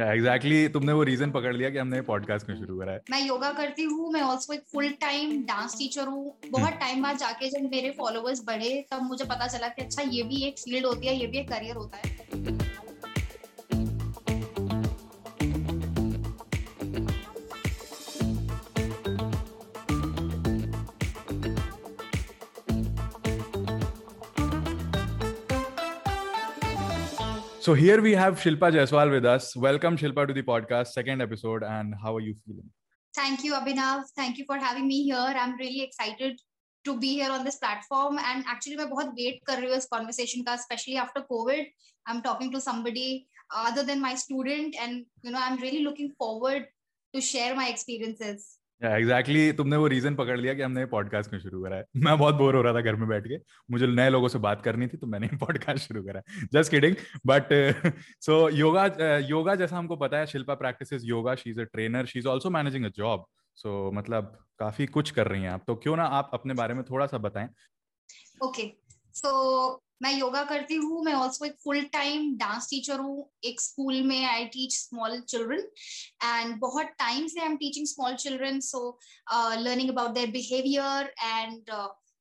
Exactly exactly, तुमने वो reason पकड़ लिया कि हमने पॉडकास्ट क्यों शुरू करा है? मैं योगा करती हूँ मैं ऑल्सो एक फुल टाइम डांस टीचर हूँ। बहुत टाइम हम्म। बाद जाके जब मेरे फॉलोअर्स बढ़े तब मुझे पता चला कि अच्छा ये भी एक फ़ील्ड होती है ये भी एक करियर होता है। So here we have Shilpa Jaiswal with us. Welcome, Shilpa, to the podcast, second episode. And how are you feeling? Thank you, Abhinav. Thank you for having me here. I'm really excited to be here on this platform. And actually, मैं बहुत wait कर रही हूँ इस conversation का, especially after COVID. I'm talking to somebody other than my student, and you know, I'm really looking forward to share my experiences. Exactly exactly, तुमने वो reason पकड़ लिया कि हमने पॉडकास्ट क्यों शुरू करा है? मैं बहुत बोर हो रहा था घर में बैठ के। मुझे नए लोगों से बात करनी थी तो मैंने पॉडकास्ट शुरू करा just kidding but so yoga yoga जैसा हमको पता है Shilpa practice yoga she is a trainer she is also managing a job so मतलब काफ़ी कुछ कर रही हैं आप। तो क्यों ना आप अपने बारे में थोड़ा सा बताएँ। ओके. सो मैं योगा करती हूँ मैं ऑल्सो एक फुल टाइम डांस टीचर हूँ एक स्कूल में I teach small children and बहुत टाइम से I am teaching small children so learning about their behaviour and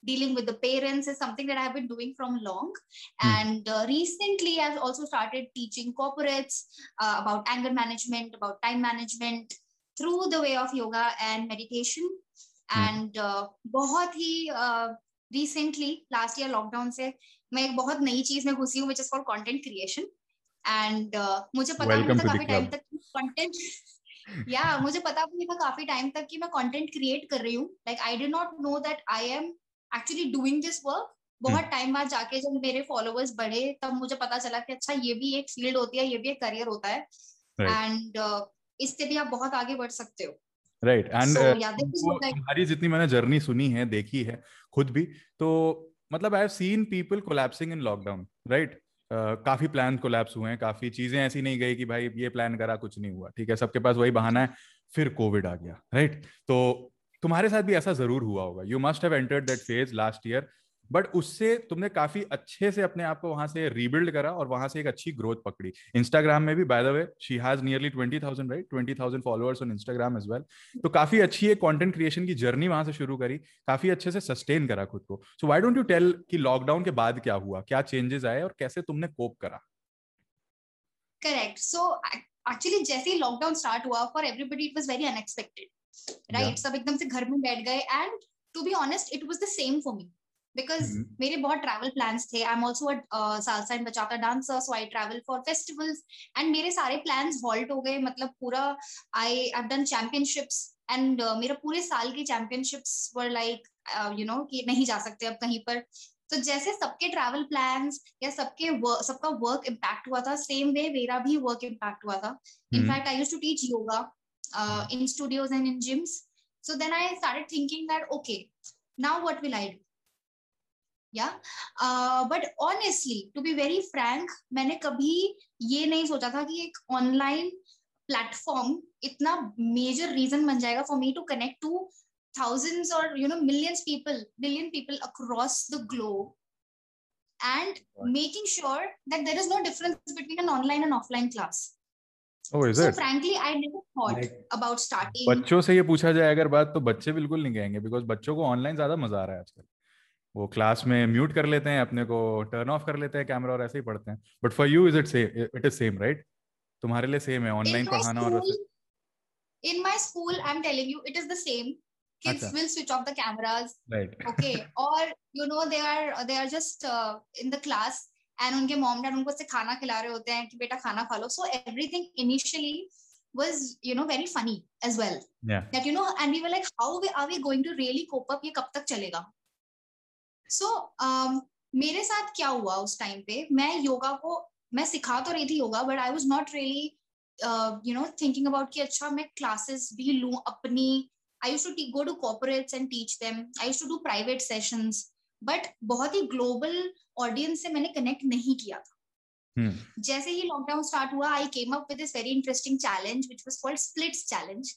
dealing with the parents is something that I have been doing from long. Mm. And uh, recently, I've also started teaching corporates uh, about anger management, about time management through the way of yoga and meditation. Mm. And uh, बहुत ही recently last year lockdown से मैं एक बहुत नई चीज़ में घुसी हूँ which is called content creation and मुझे पता नहीं था काफ़ी टाइम तक कंटेंट या yeah, मुझे पता भी नहीं था काफ़ी टाइम तक कि मैं कंटेंट क्रिएट कर रही हूँ. Like I did not know that I am actually doing this work बहुत टाइम hmm. बाद जाके जब मेरे फॉलोअर्स बढ़े तब मुझे पता चला कि अच्छा ये भी एक फ़ील्ड होती है ये भी एक करियर होता है. And right. uh, इससे भी आप बहुत आगे बढ़ सकते हो. राइट एंड हमारी जितनी मैंने जर्नी सुनी है देखी है खुद भी तो मतलब I have seen people collapsing in lockdown right काफ़ी प्लान कोलैप्स हुए हैं, काफ़ी चीज़ें ऐसी नहीं गई कि भाई ये प्लान करा, कुछ नहीं हुआ, ठीक है? सबके पास वही बहाना है, फिर कोविड आ गया राइट right? तो तुम्हारे साथ भी ऐसा ज़रूर हुआ होगा। You must have entered that phase last year but उससे तुमने काफ़ी अच्छे से अपने आप को वहाँ से रीबिल्ड करा और वहाँ से एक अच्छी ग्रोथ पकड़ी। इंस्टाग्राम में भी by the way she has nearly twenty thousand right twenty thousand followers on Instagram as well तो काफ़ी अच्छी एक कंटेंट क्रिएशन की जर्नी वहाँ से शुरू करी काफ़ी अच्छे से सस्टेन करा खुद को। So why don't you tell कि लॉकडाउन के बाद क्या हुआ? क्या चेंजेस आए और कैसे तुमने कोप करा? करेक्ट सो एक्चुअली जैसे ही लॉकडाउन स्टार्ट हुआ for everybody it was very unexpected right सब एकदम से घर में बैठ गए and to be honest it was the same for me because mm-hmm. मेरे बहुत ट्रैवल प्लान्स थे. I am also salsa and bachata dancer so I travel for festivals and मेरे सारे प्लान्स हॉल्ट हो गए. मतलब पूरा I I done championships and मेरा पूरे साल की championships were like you know कि नहीं जा सकते अब कहीं पर. तो जैसे सबके ट्रैवल प्लान या सबके वर्क सबका वर्क इम्पैक्ट हुआ था सेम वे मेरा भी वर्क इम्पैक्ट हुआ था. In fact I use to teach yoga in studios and in gyms so then i started thinking that okay now what will i do? या? But honestly to be very frank मैंने कभी ये नहीं सोचा था कि एक ऑनलाइन प्लेटफॉर्म इतना मेजर रीजन बन जाएगा for me to connect to thousands और you know millions people million people across the globe and making sure that there is no difference between an online and offline class बच्चों से ये पूछा जाए अगर बात तो बच्चे बिल्कुल नहीं कहेंगे बिकॉज़ बच्चों को ऑनलाइन ज़्यादा मज़ा आ रहा है आजकल। वो क्लास में म्यूट कर लेते हैं अपने को टर्न ऑफ़ कर लेते हैं कैमरा और ऐसे ही पढ़ते हैं but for you is it same it is same right तुम्हारे लिए सेम है ऑनलाइन पढ़ाना और in my school I am telling you it is the same kids Achha. will switch off the cameras right okay or you know they are they are just uh, in the class and उनके mom dad उनको से खाना खिला रहे होते हैं कि बेटा खाना खा लो so everything initially was you know very funny as well yeah that you know and we were like how we, are we going to really cope up ये कब तक चलेगा सो so, um, मेरे साथ क्या हुआ उस टाइम पे? मैं योगा को मैं सिखा तो रही थी yoga but I was not really you know thinking about कि अच्छा मैं क्लासेस भी लू अपनी। I use to go to corporates and teach them I use to do private sessions but बहुत ही ग्लोबल ऑडियंस से मैंने कनेक्ट नहीं किया था। Hmm. जैसे ही लॉकडाउन स्टार्ट हुआ I came up with very interesting challenge which was called splits challenge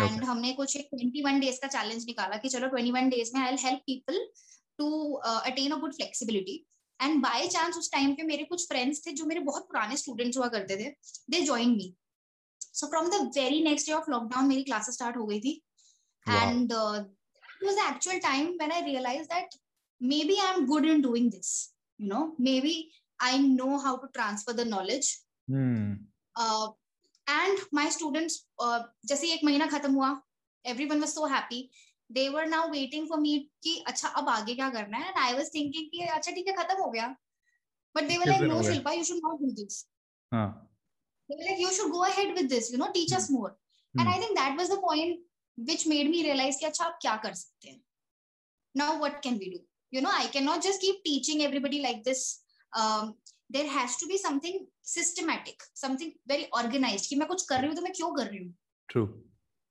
and हमने कुछ एक 21 डेज़ का चैलेंज निकाला कि चलो 21 डेज़ में I help people to attain a good flexibility and by chance उस टाइम पे मेरे कुछ फ्रेंड्स थे जो मेरे बहुत पुराने स्टूडेंट्स हुआ करते थे. They join me so from the very next day of lockdown मेरी क्लासेस स्टार्ट हो गई थी. And was actual time when I realise that maybe I am good in doing this you know maybe I know how to transfer the knowledge and my students जैसे एक महीना खत्म हुआ every one was so happy they were now waiting for me की अच्छा अब आगे क्या करना है? आई वॉज़ थिंकिंग की अच्छा ठीक है खत्म हो गया. But they were like no Shilpa you should not do this like you should go ahead with this you know teach us more and I think that was the point which made me realise की अच्छा आप क्या कर सकते हैं? Now what can be do you know I can not just keep teaching everybody like this there has to be something systematic something very organise की मैं कुछ कर रही हूँ तो मैं क्यों कर रही हूँ?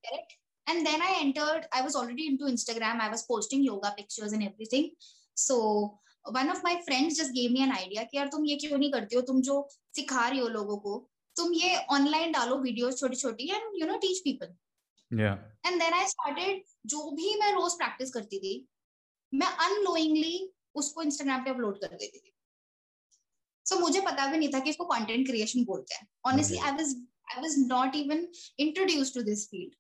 Correct And then I entered. I was already into Instagram. I was posting yoga pictures and everything. So one of my friends just gave me an idea कि यार तुम ये क्यों नहीं करती हो? तुम जो सिखा रही हो लोगों को, तुम ये ऑनलाइन डालो वीडियोस छोटी छोटी and you know teach people Yeah. And then I started जो भी मैं रोज प्रैक्टिस करती थी मैं अनलोइंगली उसको इंस्टाग्राम पे अपलोड कर देती थी सो so, मुझे पता भी नहीं था कि इसको कंटेंट क्रिएशन बोलते हैं honestly I was I was not even introduce to this field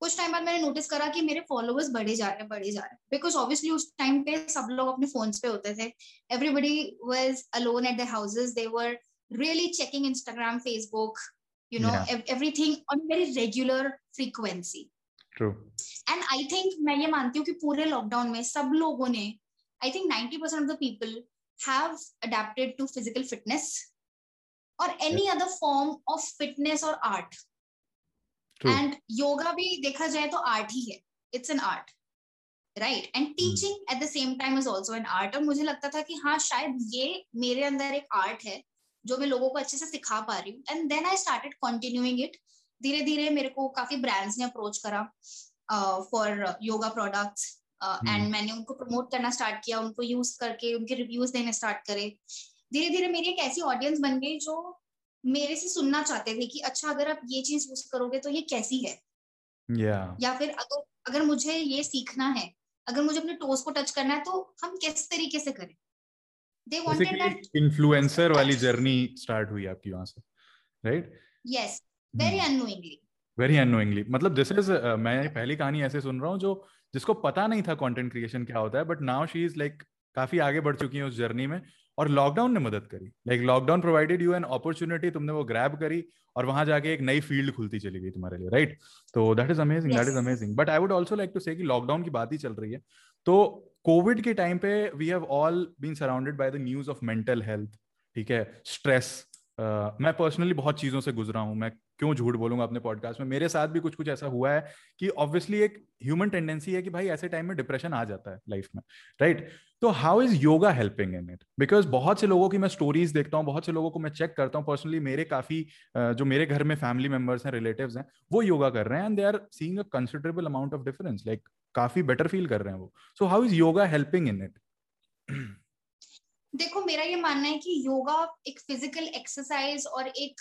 कुछ टाइम बाद मैंने नोटिस करा कि मेरे फॉलोअर्स बढ़े जा रहे हैं बढ़े जा रहे हैं बिकॉज़ ऑब्वियसली उस टाइम पे सब लोग अपने फोन्स पे होते थे everybody was alone at the houses they were really checking instagram facebook you know Yeah. ev- everything on very regular frequency True. And I think मैं ये मानती हूँ कि पूरे लॉकडाउन में सब लोगों ने I think 90 percent of the people have adapted to physical fitness और any other form of fitness और आर्ट. एंड योगा भी देखा जाए तो आर्ट ही है. It's an art right and teaching at the same time is also an art और मुझे लगता था कि हाँ शायद ये मेरे अंदर एक आर्ट है जो मैं लोगों को अच्छे से सिखा पा रही हूँ. And then I started continuing it धीरे धीरे मेरे को काफ़ी ब्रांड्स ने अप्रोच करा फॉर योगा प्रोडक्ट्स एंड। मैंने उनको प्रमोट करना स्टार्ट किया उनको यूज़ करके उनके रिव्यूज़ देने स्टार्ट करे. धीरे धीरे मेरी एक ऐसी ऑडियंस बन गई जो मेरे से सुनना चाहते थे कि अच्छा अगर आप ये चीज़ यूज़ करोगे तो ये कैसी है? Yeah. या फिर अगर अगर मुझे ये सीखना है अगर मुझे अपने टोस को टच करना है तो हम किस तरीके से करें? दे वांटेड दैट influencer वाली जर्नी स्टार्ट हुई आपकी वहाँ से, right? Yes very. Unknowingly very annoyingly मतलब दिस इज़ मैं पहली कहानी ऐसे सुन रहा हूँ जो जिसको पता नहीं था कंटेंट क्रिएशन क्या होता है but now she is like काफ़ी आगे बढ़ चुकी है उस जर्नी में। और लॉकडाउन ने मदद करी। Like lockdown provided you an opportunity तुमने वो ग्रैब करी और वहाँ जाके एक नई फ़ील्ड खुलती चली गई तुम्हारे लिए राइट तो that is amazing that is amazing but I would also like to say lockdown की बात ही चल रही है। तो कोविड के टाइम पे we have all been surrounded by the news of mental health ठीक है? स्ट्रेस मैं पर्सनली बहुत चीज़ों से गुजरा हूँ मैं क्यों झूठ बोलूँगा अपने पॉडकास्ट में? मेरे साथ भी कुछ कुछ ऐसा हुआ है कि ऑब्वियसली एक ह्यूमन टेंडेंसी है कि भाई ऐसे टाइम में डिप्रेशन आ जाता है लाइफ में राइट तो how is yoga helping in it because बहुत से लोगों की मैं स्टोरीज देखता हूँ, बहुत से लोगों को मैं चेक करता हूँ पर्सनली मेरे काफ़ी जो मेरे घर में फैमिली मेंबर्स हैं रिलेटिव हैं, वो योगा कर रहे हैं and they are seeing a considerable amount of difference like काफ़ी बेटर फील कर रहे हैं वो। So how is yoga helping in it देखो मेरा ये मानना है कि योगा एक फ़िज़िकल एक्सरसाइज और एक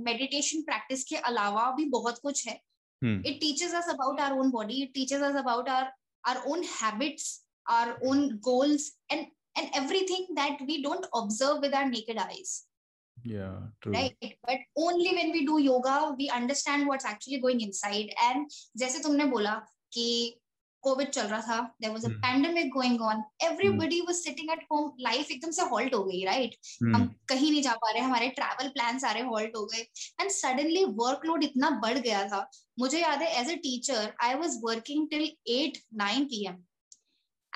मेडिटेशन uh, प्रैक्टिस के अलावा भी बहुत कुछ है। It teaches us about our own body it teaches us about our our own habits our own goals and and everything that we don't observe with our naked eyes but only when we do yoga we understand what actually going inside and जैसे तुमने बोला कि Covid चल रहा था there was a. Pandemic going on everybody was sitting at home life एकदम से halt हो गई राइट Hmm. हम कहीं नहीं जा पा रहे हमारे ट्रैवल प्लान सारे हॉल्ट हो गए. एंड सडनली वर्कलोड इतना बढ़ गया था. मुझे याद है as a teacher I was working till 8 9 PM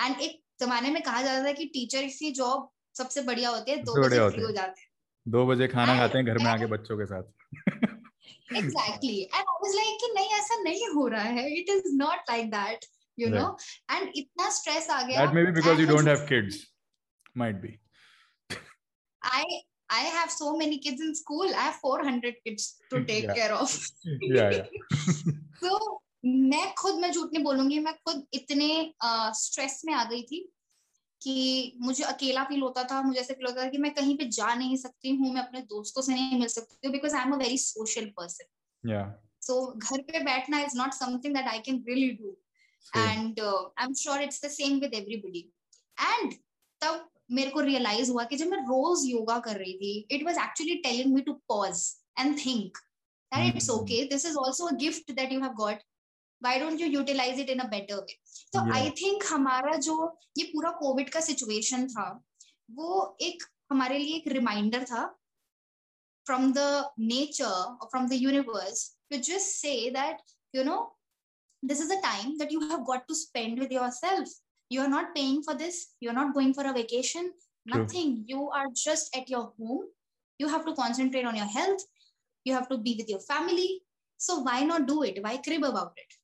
and एक जमाने में कहा जाता था कि टीचर की जॉब सबसे बढ़िया होती है दो बजे फ्री हो जाते हैं। दो बजे खाना खाते हैं घर में आके बच्चों के साथ। Exactly and I was like कि नहीं ऐसा नहीं हो रहा है. It is not like that you know and इतना स्ट्रेस आ गया That may be because and you don't मुझे- Might be. I I have so many kids in school. I have 400 kids to take Yeah. care of. Yeah, yeah. तो मैं खुद मैं झूठ नहीं बोलूँगी मैं खुद इतने स्ट्रेस में आ गई थी कि मुझे अकेला फील होता था मुझे ऐसे फील होता था कि मैं कहीं पे जा नहीं सकती हूँ मैं अपने दोस्तों से नहीं मिल सकती हूँ because I am a very social person so घर पे बैठना is not something that I can really do and I am sure it's the same with everybody and तब मेरे को रियलाइज़ हुआ कि जब मैं रोज योगा कर रही थी it was actually telling me to pause and think that mm-hmm. it's okay this is also a gift that you have got why don't you utilize it in a better way so yeah. i think हमारा जो ये पूरा Covid का situation था वो एक हमारे लिए एक रिमाइंडर था from the nature or from the universe to just say that you know this is a time that you have got to spend with yourself. You are not paying for this. You're not going for a vacation. True. nothing. You are just at your home. You have to concentrate on your health. You have to be with your family. So why not do it? Why crib about it?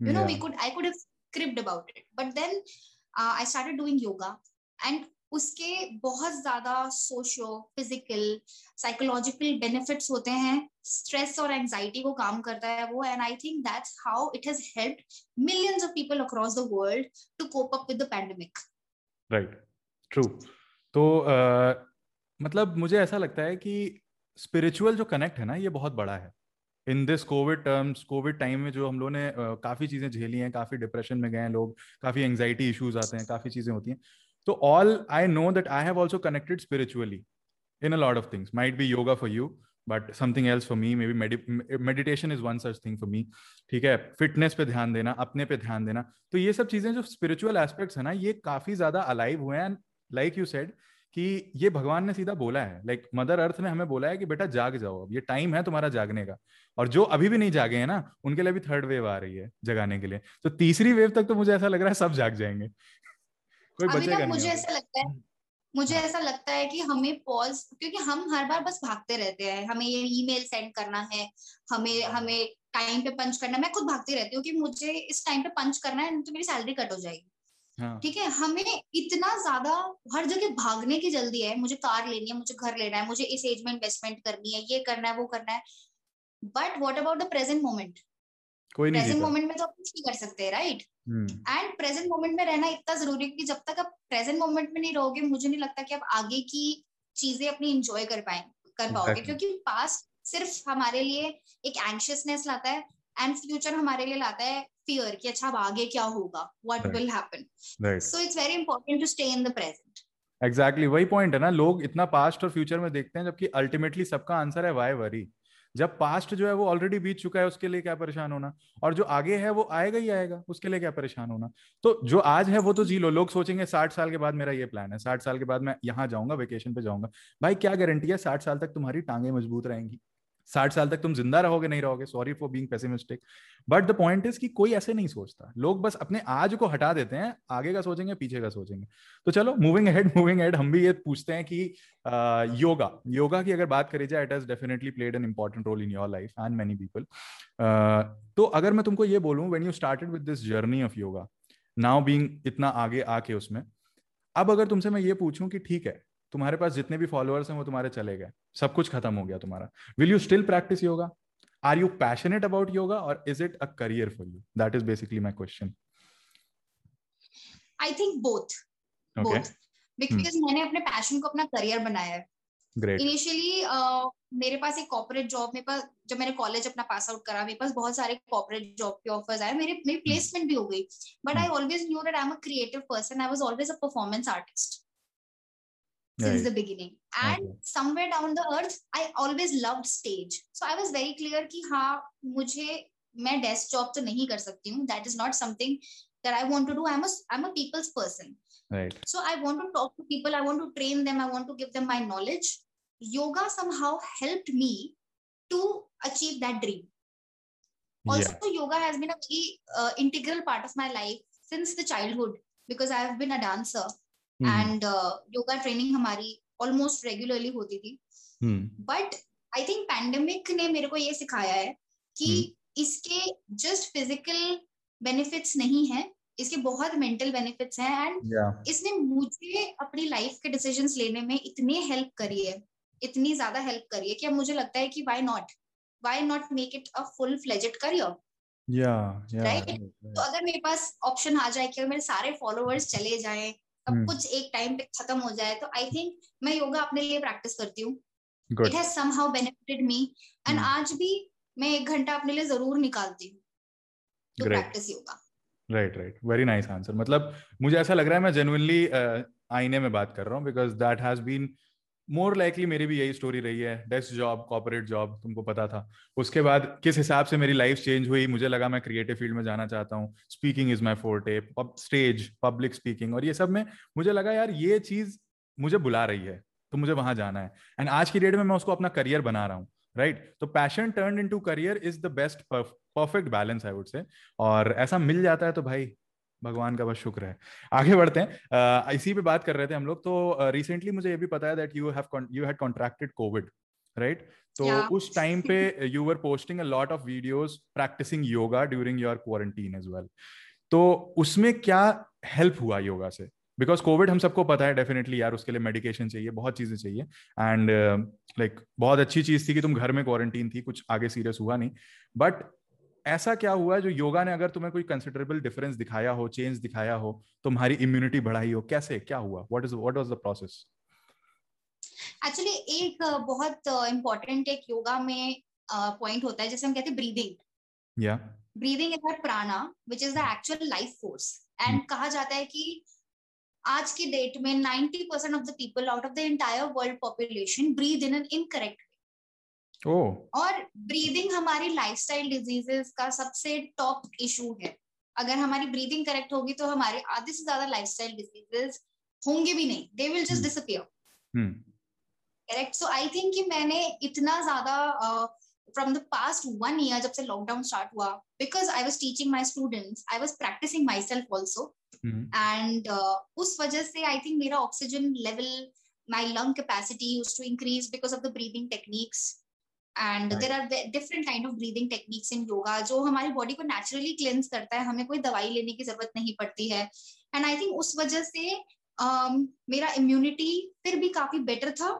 You yeah. know we could i could have cribbed about it. But then uh, i started doing yoga. And उसके बहुत ज़्यादा socio physical psychological benefits होते हैं। Stress और anxiety को काम करता है वो and I think that's how it has helped millions of people across the world to cope up with the pandemic right true तो uh, मतलब मुझे ऐसा लगता है कि स्पिरिचुअल जो कनेक्ट है ना ये बहुत बड़ा है। In this covid terms covid time में जो हम लोगों ने uh, काफ़ी चीज़ें झेली हैं काफ़ी डिप्रेशन में गए हैं लोग काफ़ी एंजाइटी इश्यूज़ आते हैं काफ़ी चीज़ें होती हैं। So all I know that I have also connected spiritually in a lot of things. Might be yoga for you, but something else for me. Maybe med- meditation is one such thing for me. ठीक है? Fitness पे ध्यान देना अपने पे ध्यान देना। तो ये सब चीज़ें जो स्पिरिचुअल एस्पेक्ट्स है ना ये काफ़ी ज़्यादा अलाइव हुए हैं। लाइक यू सेड कि ये भगवान ने सीधा बोला है। लाइक मदर अर्थ ने हमें बोला है कि बेटा जाग जाओ अब। ये टाइम है तुम्हारा जागने का। और जो अभी भी नहीं जागे हैं ना उनके लिए भी थर्ड वेव आ रही है जगाने के लिए। तो तीसरी वेव तक तो मुझे ऐसा लग रहा है सब जाग जाएँगे। कोई बचेगा मुझे ऐसा लगता है मुझे ऐसा लगता है कि हमें पॉज क्योंकि हम हर बार बस भागते रहते हैं। हमें ये ईमेल सेंड करना है हमें हमें टाइम पे पंच करना मैं खुद भागती रहती हूँ कि मुझे इस टाइम पे पंच करना है तो मेरी सैलरी कट हो जाएगी। हाँ. ठीक है? हमें इतना ज़्यादा हर जगह भागने की जल्दी है। मुझे कार लेनी है मुझे घर लेना है मुझे इस एज में इन्वेस्टमेंट करनी है ये करना है वो करना है। But what about the present moment कोई नहीं प्रेजेंट मोमेंट में तो आप कुछ नहीं कर सकते राइट एंड प्रेजेंट मोमेंट में रहना इतना ज़रूरी है कि जब तक आप प्रेजेंट मोमेंट में नहीं रहोगे मुझे नहीं लगता कि आप आगे की चीज़ें अपनी इंजॉय कर पाए कर पाओगे। क्योंकि पास्ट सिर्फ़ हमारे लिए एक एंशियसनेस लाता है एंड फ्यूचर हमारे लिए लाता है फियर कि अच्छा अब आगे क्या होगा? What will happen so it's very important to stay in the present exactly वही पॉइंट है ना लोग इतना पास्ट और फ्यूचर में देखते हैं जबकि अल्टीमेटली सबका आंसर है वाई वरी जब पास्ट जो है वो ऑलरेडी बीत चुका है, उसके लिए क्या परेशान होना? और जो आगे है, वो आएगा ही आएगा, उसके लिए क्या परेशान होना? तो जो आज है, वो तो जी लो, लोग सोचेंगे साठ साल के बाद मेरा ये प्लान है, साठ साल के बाद मैं यहाँ जाऊँगा वेकेशन पे जाऊँगा। भाई, क्या गारंटी है साठ साल तक तुम्हारी टांगे मज़बूत रहेंगी? साठ साल तक तुम ज़िंदा रहोगे, नहीं रहोगे sorry for being pessimistic but the point is कि कोई ऐसे नहीं सोचता। लोग बस अपने आज को हटा देते हैं, आगे का सोचेंगे, पीछे का सोचेंगे। तो चलो मूविंग हेड मूविंग हेड हम भी ये पूछते हैं कि योगा। योगा की अगर बात करी जाए it has definitely played an important role in your life and many people तो अगर मैं तुमको ये बोलूँ when you started with this journey of yoga now being इतना आगे आके उसमें, अब अगर तुमसे मैं ये पूछूँ कि ठीक है तुम्हारे पास जितने भी फॉलोअर्स हैं वो तुम्हारे चले गए। सब कुछ खत्म हो गया तुम्हारा। Will you still practice yoga are you passionate about yoga और is it a career for you that is basically my question I think both both because मैंने अपने पैशन को अपना करियर बनाया है। इनिशियली uh, मेरे पास एक कॉर्पोरेट जॉब मेरे पास जब मैंने कॉलेज अपना पास आउट करा मेरे पास बहुत सारे कॉर्पोरेट जॉब के ऑफर्स आए। मेरे मेरी प्लेसमेंट hmm. भी हो गई। But I always knew that I am a creative person I was always a performance artist since right. the beginning and okay. somewhere down the earth i always loved stage so i was very clear ki ha mujhe मैं desk job तो नहीं कर सकती हूँ that is not something that I want to do. I'm a I'm a people's person. Right. So I want to talk to people. I want to train them. I want to give them my knowledge. Yoga somehow helped me to achieve that dream. Also, yeah. yoga has been a very uh, integral part of my life since the childhood because I have been a dancer. And yoga training हमारी almost regularly होती थी। But I think pandemic ने मेरे को ये सिखाया है कि hmm. इसके जस्ट फ़िज़िकल बेनिफिट्स नहीं है इसके बहुत मेंटल बेनिफिट्स हैं एंड yeah. इसने मुझे अपनी लाइफ के डिसीजंस लेने में इतनी हेल्प करी है इतनी ज़्यादा हेल्प करी है कि अब मुझे लगता है कि why not why not make it a full fledged career right तो अगर मेरे पास ऑप्शन आ जाए कि मेरे सारे फॉलोअर्स चले जाएँ सब hmm. कुछ एक टाइम पे खत्म हो जाए तो आई थिंक मैं योगा अपने लिए प्रैक्टिस करती हूँ। It has somehow benefited me and आज भी मैं एक घंटा अपने लिए ज़रूर निकालती हूँ to practice yoga right right very nice answer मतलब मुझे ऐसा लग रहा है मैं जेनुअनली uh, आईने में बात कर रहा हूँ because that has been more likely मेरी भी यही स्टोरी रही है। डेस्क जॉब कॉपोरेट जॉब तुमको पता था। उसके बाद किस हिसाब से मेरी लाइफ चेंज हुई, मुझे लगा मैं क्रिएटिव फ़ील्ड में जाना चाहता हूँ। Speaking is my for forte stage public speaking और ये सब में मुझे लगा यार ये चीज़ मुझे बुला रही है तो मुझे वहाँ जाना है। एंड आज की डेट में मैं उसको अपना करियर बना रहा हूँ राइट right? तो passion turn into career is the best perfect balance I would say और ऐसा मिल जाता है तो भाई भगवान का बस शुक्र है। आगे बढ़ते हैं। uh, इसी पे बात कर रहे थे हम लोग तो रिसेंटली मुझे ये भी पता है that you have you had contracted covid right तो yeah. उस टाइम पे you were posting a lot of videos practicing yoga during your quarantine as well तो उसमें क्या हेल्प हुआ योगा से? बिकॉज़ कोविड हम सबको पता है डेफिनेटली यार उसके लिए मेडिकेशन चाहिए बहुत चीज़ें चाहिए। एंड लाइक uh, like, बहुत अच्छी चीज़ थी कि तुम घर में क्वारंटीन थी कुछ आगे सीरियस हुआ नहीं। बट ऐसा क्या हुआ जो योगा ने अगर तुम्हें कोई कंसिडरेबल डिफरेंस दिखाया हो चेंज दिखाया हो तुम्हारी इम्यूनिटी बढ़ाई हो कैसे क्या हुआ? What is what was the process actually एक बहुत इंपॉर्टेंट एक योगा में पॉइंट होता है जैसे हम कहते हैं ब्रीदिंग या breathing is prana which is the actual life force and कहा जाता है कि आज की डेट में 90% of the people out of the entire world population breathe in an incorrect oh. और ब्रीदिंग हमारी लाइफस्टाइल डिजीजेस का सबसे टॉप इशू है। अगर हमारी ब्रीदिंग करेक्ट होगी तो हमारे आधे से ज़्यादा लाइफस्टाइल डिजीजेस होंगे भी नहीं। They will just disappear correct so I think कि मैंने इतना ज़्यादा from the past one year जब से लॉकडाउन स्टार्ट हुआ because I was teaching my students I was practicing myself also and उस वजह से आई थिंक मेरा oxygen level my lung capacity used to increase because of the breathing techniques and there are different kind of breathing techniques in yoga जो हमारी body को naturally cleanse करता है हमें कोई दवाई लेने की ज़रूरत नहीं पड़ती है। एंड आई थिंक उस वजह से um, मेरा इम्यूनिटी फिर भी काफ़ी बेटर था।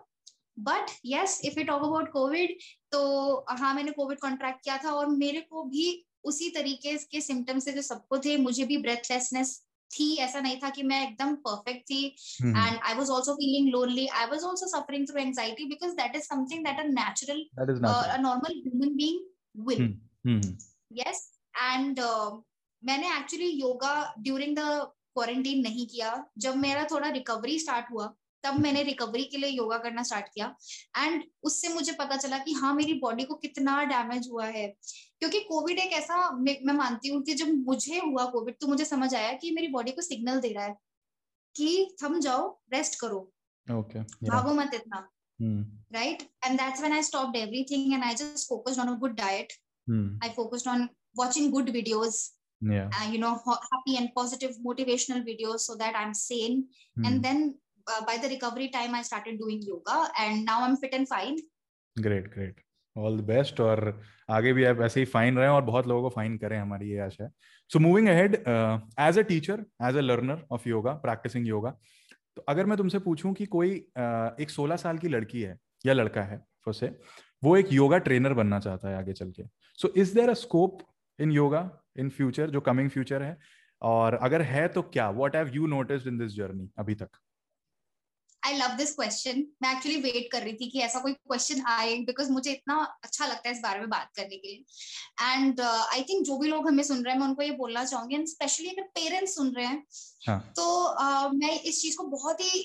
But yes if you talk about covid तो हाँ मैंने कोविड कॉन्ट्रैक्ट किया था और मेरे को भी उसी तरीके के सिम्टम्स जो सबको थे मुझे भी ब्रेथलेसनेस थी ऐसा नहीं था कि मैं एकदम परफेक्ट थी। And I was also feeling lonely I was also suffering through anxiety because that is something that a natural a normal human being will yes and मैंने actually yoga during the quarantine नहीं किया। जब मेरा थोड़ा recovery start हुआ तब मैंने recovery के लिए योगा करना स्टार्ट किया। एंड उससे मुझे पता चला कि हाँ मेरी बॉडी को कितना डैमेज हुआ है। क्योंकि कोविड एक ऐसा मैं मानती हूँ कि जब मुझे हुआ कोविड तो मुझे समझ आया कि मेरी बॉडी को सिग्नल दे रहा है कि थम जाओ रेस्ट करो। Okay, yeah. भागो मत इतना। Right and that's when I stopped everything and I just focused on a good diet I focused on watching good videos. Yeah. Uh, you know happy and positive motivational videos so that i'm sane. Mm. and then uh, by the recovery time i started doing yoga and now i'm fit and fine. Great great. All the best और आगे भी आप ऐसे ही fine रहे और बहुत लोगों को फाइन करें हमारी ये आशा है। So moving ahead as a teacher as a learner of yoga practicing yoga तो अगर मैं तुमसे पूछूँ कि कोई uh, एक 16 साल की लड़की है या लड़का है से वो एक योगा ट्रेनर बनना चाहता है आगे चल के। So is there a scope in yoga in future जो कमिंग फ्यूचर है? और अगर है तो क्या? What have you noticed in this journey अभी तक? आई लव दिस क्वेश्चन मैं एक्चुअली वेट कर रही थी कि ऐसा कोई क्वेश्चन आए बिकॉज़ मुझे इतना अच्छा लगता है इस बारे में बात करने के लिए। एंड आई थिंक जो भी लोग हमें सुन रहे हैं मैं उनको ये बोलना चाहूँगी एंड स्पेशली अगर पेरेंट्स सुन रहे हैं हाँ. तो uh, मैं इस चीज़ को बहुत ही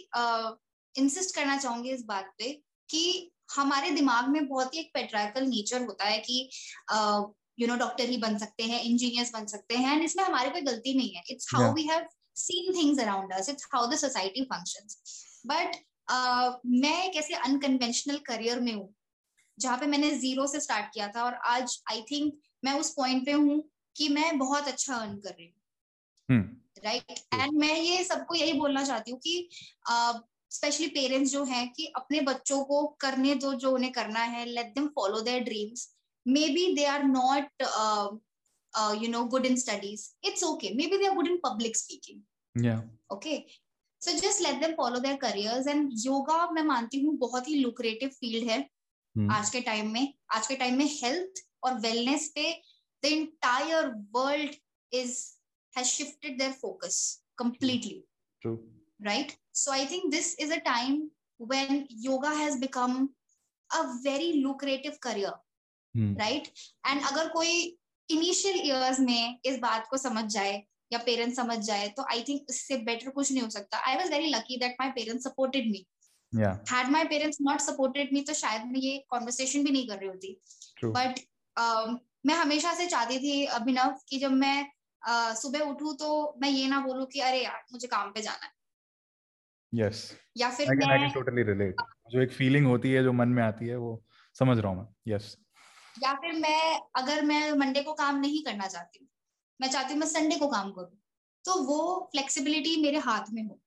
इंसिस्ट uh, करना चाहूँगी इस बात पे कि हमारे दिमाग में बहुत ही एक पेट्राइकल नेचर होता है कि यू नो डॉक्टर ही बन सकते हैं इंजीनियर्स बन सकते हैं एंड इसमें हमारी कोई गलती नहीं है। It's how we have seen things around us it's how the society functions but uh, मैं एक ऐसे अनकन्वेंशनल करियर में हूँ जहाँ पे मैंने ज़ीरो से स्टार्ट किया था और आज आई थिंक मैं उस पॉइंट पे हूँ कि मैं बहुत अच्छा अर्न कर रही हूँ। Right hmm. एंड मैं ये सबको यही बोलना चाहती हूँ कि स्पेशली uh, पेरेंट्स जो हैं कि अपने बच्चों को करने दो जो उन्हें करना है let them follow their dreams maybe they are not you know good in studies it's okay maybe they are good in public speaking okay so just let them follow their careers and yoga मैं मानती हूँ बहुत ही lucrative field है hmm. आज के time में। आज के टाइम में हेल्थ और वेलनेस पे the entire world is has shifted their focus completely right? So i think this is a time when yoga has become a very lucrative career. Hmm. right? And अगर कोई initial years में इस बात को समझ जाए या पेरेंट्स समझ जाए तो आई थिंक इससे बेटर कुछ नहीं हो सकता। I was very lucky that my parents supported me had my parents not supported me तो शायद मैं ये conversation भी नहीं कर रही होती। But uh, मैं हमेशा से चाहती थी अभिनव कि जब मैं uh, सुबह उठू तो मैं ये ना बोलूँ कि अरे यार मुझे काम पे जाना है। Yes. या फिर I can, मैं I can totally जो एक फीलिंग होती है जो मन में आती है वो समझ रहा हूँ मैं। Yes. या फिर मैं अगर मैं मंडे को काम नहीं करना चाहती हूँ मैं चाहती हूँ मैं संडे को काम करूँ। तो वो फ्लेक्सिबिलिटी मेरे हाथ में हो।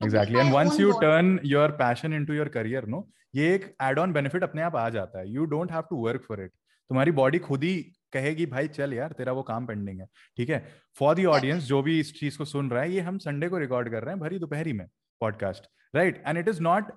And my once own you body. turn your passion into your career no ये एक एड ऑन बेनिफिट अपने आप आ जाता है। You don't have to work for it तुम्हारी बॉडी खुद ही कहेगी भाई चल यार तेरा वो काम पेंडिंग है। ठीक है? फॉर दी ऑडियंस जो भी इस चीज़ को सुन रहा है ये हम संडे को रिकॉर्ड कर रहे हैं भरी दोपहरी में podcast right and it is not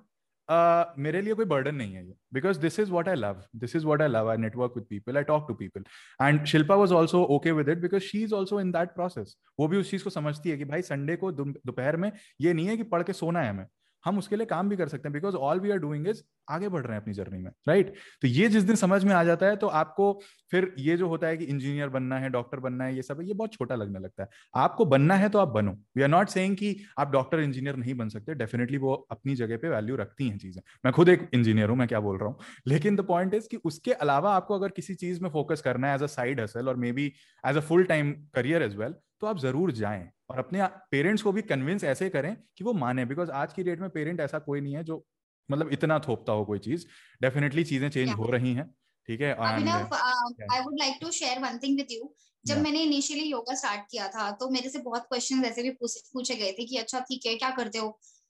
मेरे लिए कोई बर्डन नहीं है ये because this is what I love this is what I love I network with people I talk to people and Shilpa was also okay with it because she is also in that process वो भी उस चीज़ को समझती है कि भाई Sunday को दोपहर में ये नहीं है कि पढ़ के सोना है हमें। हम उसके लिए काम भी कर सकते हैं because all we are doing is आगे बढ़ रहे हैं अपनी जर्नी में राइट तो ये जिस दिन समझ में आ जाता है तो आपको फिर ये जो होता है कि इंजीनियर बनना है, डॉक्टर बनना है, ये सब, ये बहुत छोटा लगने लगता है। आपको बनना है तो आप बनो। वी आर नॉट सेइंग कि आप डॉक्टर, इंजीनियर नहीं बन सकते। डेफिनेटली वो अपनी जगह पे वैल्यू रखती हैं चीज़ें। मैं खुद एक इंजीनियर हूँ, मैं क्या बोल रहा हूँ? लेकिन द पॉइंट इज़ कि उसके अलावा आपको अगर किसी चीज़ में फोकस करना है एज अ साइड हसल और maybe as a full time career as well तो आप ज़रूर जाएँ और अपने पेरेंट्स को भी कन्विंस ऐसे करें कि वो माने। बिकॉज़ आज की डेट में पेरेंट ऐसा कोई नहीं है जो मतलब इतना थोपता हो कोई चीज़। डेफिनेटली चीज़ें चेंज हो रही हैं ठीक है. I would like to share one thing with you जब मैंने इनिशियली योगा स्टार्ट किया था तो मेरे से बहुत क्वेश्चंस ऐसे भी पूछे गए थे कि अच्छा ठीक है क्या करते हो?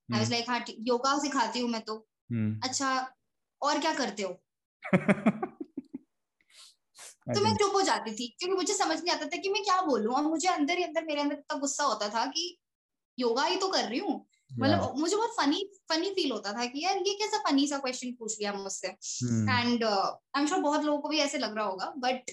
आई वाज लाइक हाँ योगा सिखाती हूँ मैं तो। हम्म। अच्छा और क्या करते हो? तो मैं चुप हो जाती थी क्योंकि मुझे समझ नहीं आता था कि मैं क्या बोलूँ। और मुझे अंदर ही अंदर मेरे अंदर इतना गुस्सा होता था कि योगा ही तो कर रही हूँ. मतलब मुझे बहुत फनी फनी फील होता था कि यार ये कैसा फनी सा क्वेश्चन पूछ लिया मुझसे एंड आई एम श्योर बहुत लोगों को भी ऐसे लग रहा होगा बट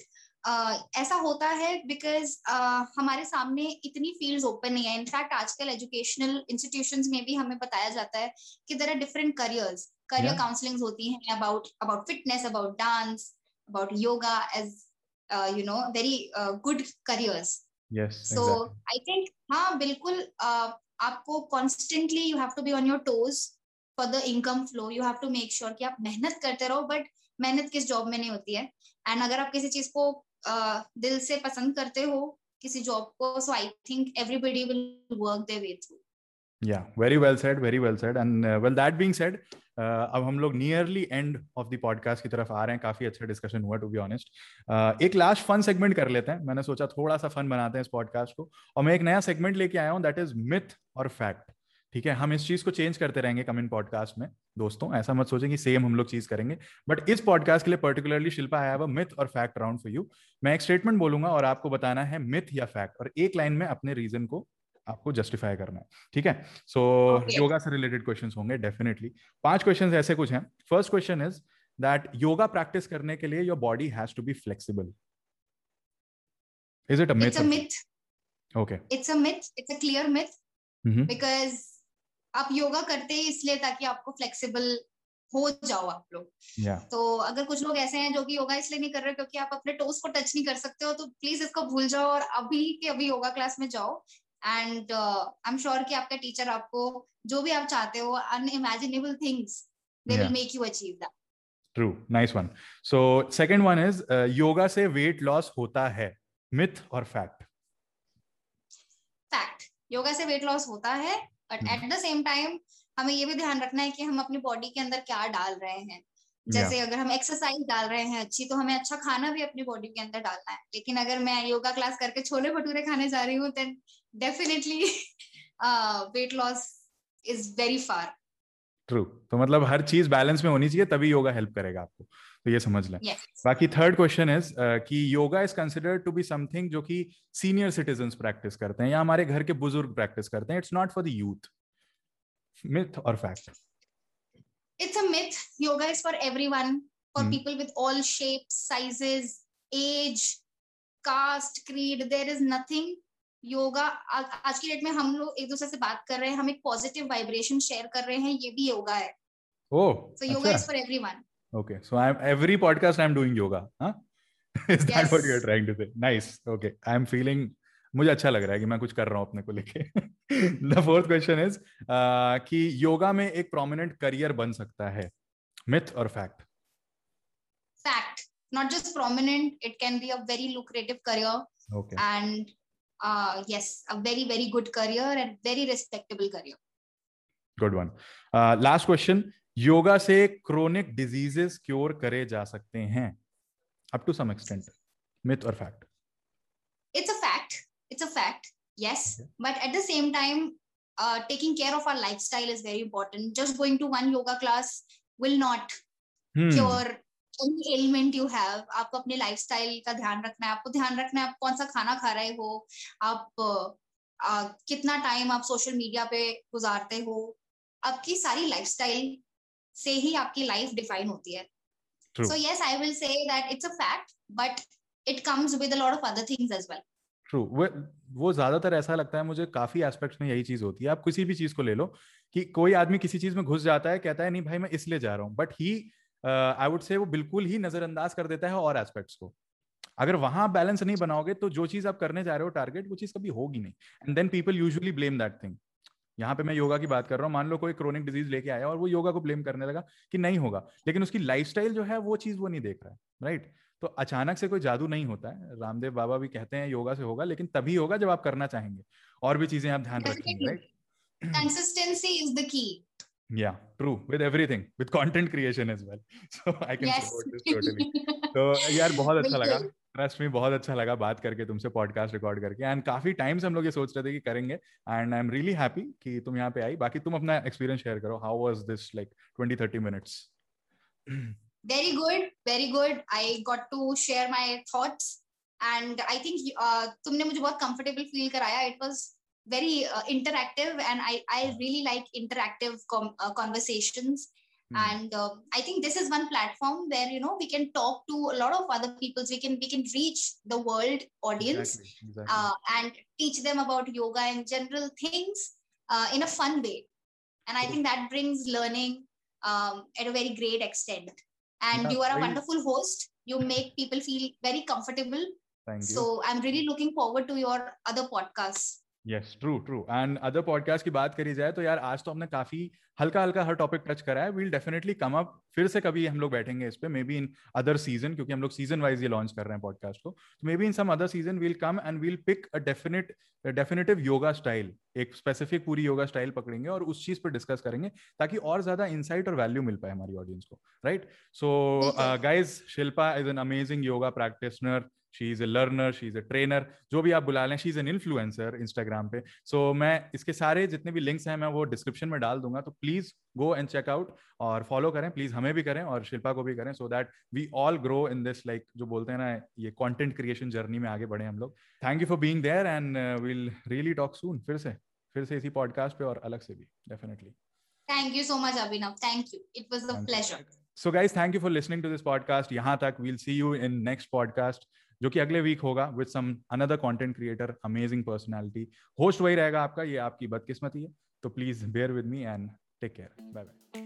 Uh, ऐसा होता है बिकॉज़ uh, हमारे सामने इतनी फील्ड्स ओपन नहीं है। इनफैक्ट आजकल एजुकेशनल इंस्टीट्यूशंस में भी हमें बताया जाता है कि there are different careers career counselling होती हैं about about fitness about dance about yoga as you know very good careers so I think हाँ बिल्कुल uh, आपको constantly you have to be on your toes for the income flow you have to make sure कि आप मेहनत करते रहो but मेहनत किस जॉब में नहीं होती है? एंड अगर आप किसी चीज़ को uh, दिल से पसंद करते हो किसी जॉब को so I think everybody will work their way through Yeah, very well said, very well said. And uh, well, that being said, uh, अब हम लोग nearly end of the podcast की तरफ़ आ रहे हैं। काफ़ी अच्छा डिस्कशन हुआ टू बी ऑनेस्ट एक लास्ट फन सेगमेंट कर लेते हैं। मैंने सोचा थोड़ा सा फन बनाते हैं इस पॉडकास्ट को। और मैं एक नया सेगमेंट लेके आया हूँ दैट इज़ मिथ और फैक्ट ठीक है? हम इस चीज़ को चेंज करते रहेंगे कमिंग पॉडकास्ट में। दोस्तों ऐसा मत सोचें कि सेम हम लोग चीज़ करेंगे। बट इस पॉडकास्ट के लिए particularly Shilpa I have myth और फैक्ट राउंड फॉर यू मैं एक स्टेटमेंट बोलूँगा और आपको बताना है मिथ या फैक्ट और एक लाइन में अपने रीजन को आपको जस्टिफाई करना है ठीक है? So Okay. योगा से रिलेटेड क्वेश्चंस होंगे डेफिनेटली पाँच क्वेश्चंस ऐसे कुछ हैं. First question is that yoga practice करने के लिए your body has to be flexible is it a myth myth okay it's a myth it's a clear myth because आप योगा करते ही इसलिए ताकि आपको फ्लेक्सिबल हो जाओ आप लोग। या तो अगर कुछ लोग ऐसे हैं जो कि योगा इसलिए नहीं कर रहे क्योंकि आप अपने टोस को टच नहीं कर सकते हो तो प्लीज़ इसको भूल जाओ और अभी के अभी योगा क्लास में जाओ। एंड आई एम श्योर कि आपका टीचर आपको जो भी आप चाहते हो unimaginable things they will make you achieve that true nice one so second one is yoga से वेट लॉस होता है. मिथ और फैक्ट फैक्ट योगा से वेट लॉस होता है but. At the same time हमें ये भी ध्यान रखना है कि हम अपनी बॉडी के अंदर क्या डाल रहे हैं। जैसे yeah. अगर हम एक्सरसाइज डाल रहे हैं अच्छी तो हमें अच्छा खाना भी अपनी बॉडी के अंदर डालना है। लेकिन अगर मैं योगा क्लास करके छोले भटूरे खाने जा रही हूँ then definitely weight loss is very far true तो मतलब हर चीज़ बैलेंस में होनी चाहिए तभी योगा हेल्प करेगा आपको। तो ये समझ लें। यस बाकी थर्ड क्वेश्चन इज़ कि yoga is considered to be something जो कि सीनियर सिटीजन प्रैक्टिस करते हैं या हमारे घर के बुज़ुर्ग प्रैक्टिस करते हैं। It's not for the youth myth और fact it's a myth. Yoga is for everyone. For Hmm. people with all shapes sizes age caste creed there is yoga आज की डेट में हम लोग एक दूसरे से बात कर रहे हैं हम एक पॉजिटिव वाइब्रेशन शेयर कर रहे हैं ये भी योगा है ओह so yoga is for everyone Okay, so I'm every podcast I'm doing yoga. Huh? Is yes. that what you're trying to say? Nice. Okay, I'm feeling मुझे अच्छा लग रहा है कि मैं कुछ कर रहा हूँ अपने को लेके द फोर्थ क्वेश्चन इज़ कि योगा में एक प्रोमिनेंट करियर बन सकता है मिथ और fact fact not just prominent it can be a very lucrative career okay and uh, yes a very very good career and very respectable career good one uh, last question yoga से chronic diseases cure करे जा सकते हैं up to some extent myth और fact it's a fact it's a fact yes okay. but at the same time uh, taking care of our lifestyle is very important just going to one yoga class will not hmm. cure any ailment you have. आपको अपने lifestyle का ध्यान रखना है। आपको ध्यान रखना है आप कौन सा खाना खा रहे हो। आप uh, कितना टाइम आप सोशल मीडिया पे गुजारते हो। आपकी सारी लाइफस्टाइल से ही आपकी लाइफ डिफाइन होती है। So yes I will say that it's a fact but it comes with a lot of other things as well true वो वो ज़्यादातर ऐसा लगता है मुझे काफ़ी एस्पेक्ट्स में यही चीज़ होती है। आप किसी भी चीज़ को ले लो कि कोई आदमी किसी चीज़ में घुस जाता है कहता है नहीं भाई मैं इसलिए जा रहा हूँ। बट ही आई वुड से वो बिल्कुल ही नजरअंदाज कर देता है और एस्पेक्ट्स को। अगर वहाँ बैलेंस नहीं बनाओगे तो जो चीज़ आप करने जा रहे हो टारगेट वो चीज़ कभी होगी नहीं। And then people usually blame that thing यहाँ पे मैं योगा की बात कर रहा हूँ मान लो कोई क्रोनिक डिज़ीज़ लेके आया और वो योगा को ब्लेम करने लगा कि नहीं होगा। लेकिन उसकी लाइफस्टाइल जो है वो चीज़ वो नहीं देख रहा है राइट तो अचानक से कोई जादू नहीं होता है। रामदेव बाबा भी कहते हैं योगा से होगा लेकिन तभी होगा जब आप करना चाहेंगे। और भी चीज़ें आप ध्यान रखेंगे right consistency is the key. Yeah true with everything with content creation as well so i can yes. support this totally तो यार बहुत अच्छा लगा ट्रस्ट में बहुत अच्छा लगा बात करके तुमसे पॉडकास्ट रिकॉर्ड करके एंड काफ़ी टाइम से हम लोग ये सोच रहे थे कि करेंगे and I am really happy कि तुम यहाँ पे आई बाकी तुम अपना एक्सपीरियंस शेयर करो how was this like 20 30 minutes very good very good i got to share my thoughts and i think uh, तुमने मुझे बहुत comfortable feel कराया it was very uh, interactive and i i really like interactive com- uh, conversations Mm. and uh, i think this is one platform where you know we can talk to a lot of other peoples we can we can reach the world audience exactly. Exactly. Uh, and teach them about yoga and general things uh, in a fun way and i think that brings learning um, at a very great extent and yeah, you are a wonderful host you make people feel very comfortable Thank you. so i'm really looking forward to your other podcasts yes true true and other podcast की बात करी जाए तो यार आज तो हमने काफ़ी हल्का हल्का हर टॉपिक टच करा है। वील डेफिनेटली कम अप फिर से कभी हम लोग बैठेंगे इस पे maybe in other season क्योंकि हम लोग सीज़न वाइज ये लॉन्च कर रहे हैं पॉडकास्ट को। तो maybe in some other season we'll come and we'll pick a definite definitive yoga style एक स्पेसिफिक पूरी योगा स्टाइल पकड़ेंगे और उस चीज़ पर डिस्कस करेंगे ताकि और ज़्यादा इंसाइट और वैल्यू मिल पाए हमारी ऑडियंस को right so guys Shilpa is an amazing yoga practitioner she is a learner she is a trainer जो भी आप बुला लें she is an influencer Instagram पे। सो so, मैं इसके सारे जितने भी लिंक्स हैं मैं वो डिस्क्रिप्शन में डाल दूँगा तो please go and check out और फॉलो करें प्लीज़ हमें भी करें और शिल्पा को भी करें so that we all grow in this like जो बोलते हैं ना ये कॉन्टेंट क्रिएशन जर्नी में आगे बढ़े हम लोग। Thank you for being there and we'll really talk soon फिर से फिर से इसी पॉडकास्ट पे और अलग से भी definitely thank you so much Abhinav thank you it was a pleasure so guys thank you for listening to this podcast यहाँ तक we'll see you in next podcast जो कि अगले वीक होगा with some another content creator amazing personality host वही रहेगा आपका, ये आपकी बदकिस्मती है। तो please bear with me and take care bye bye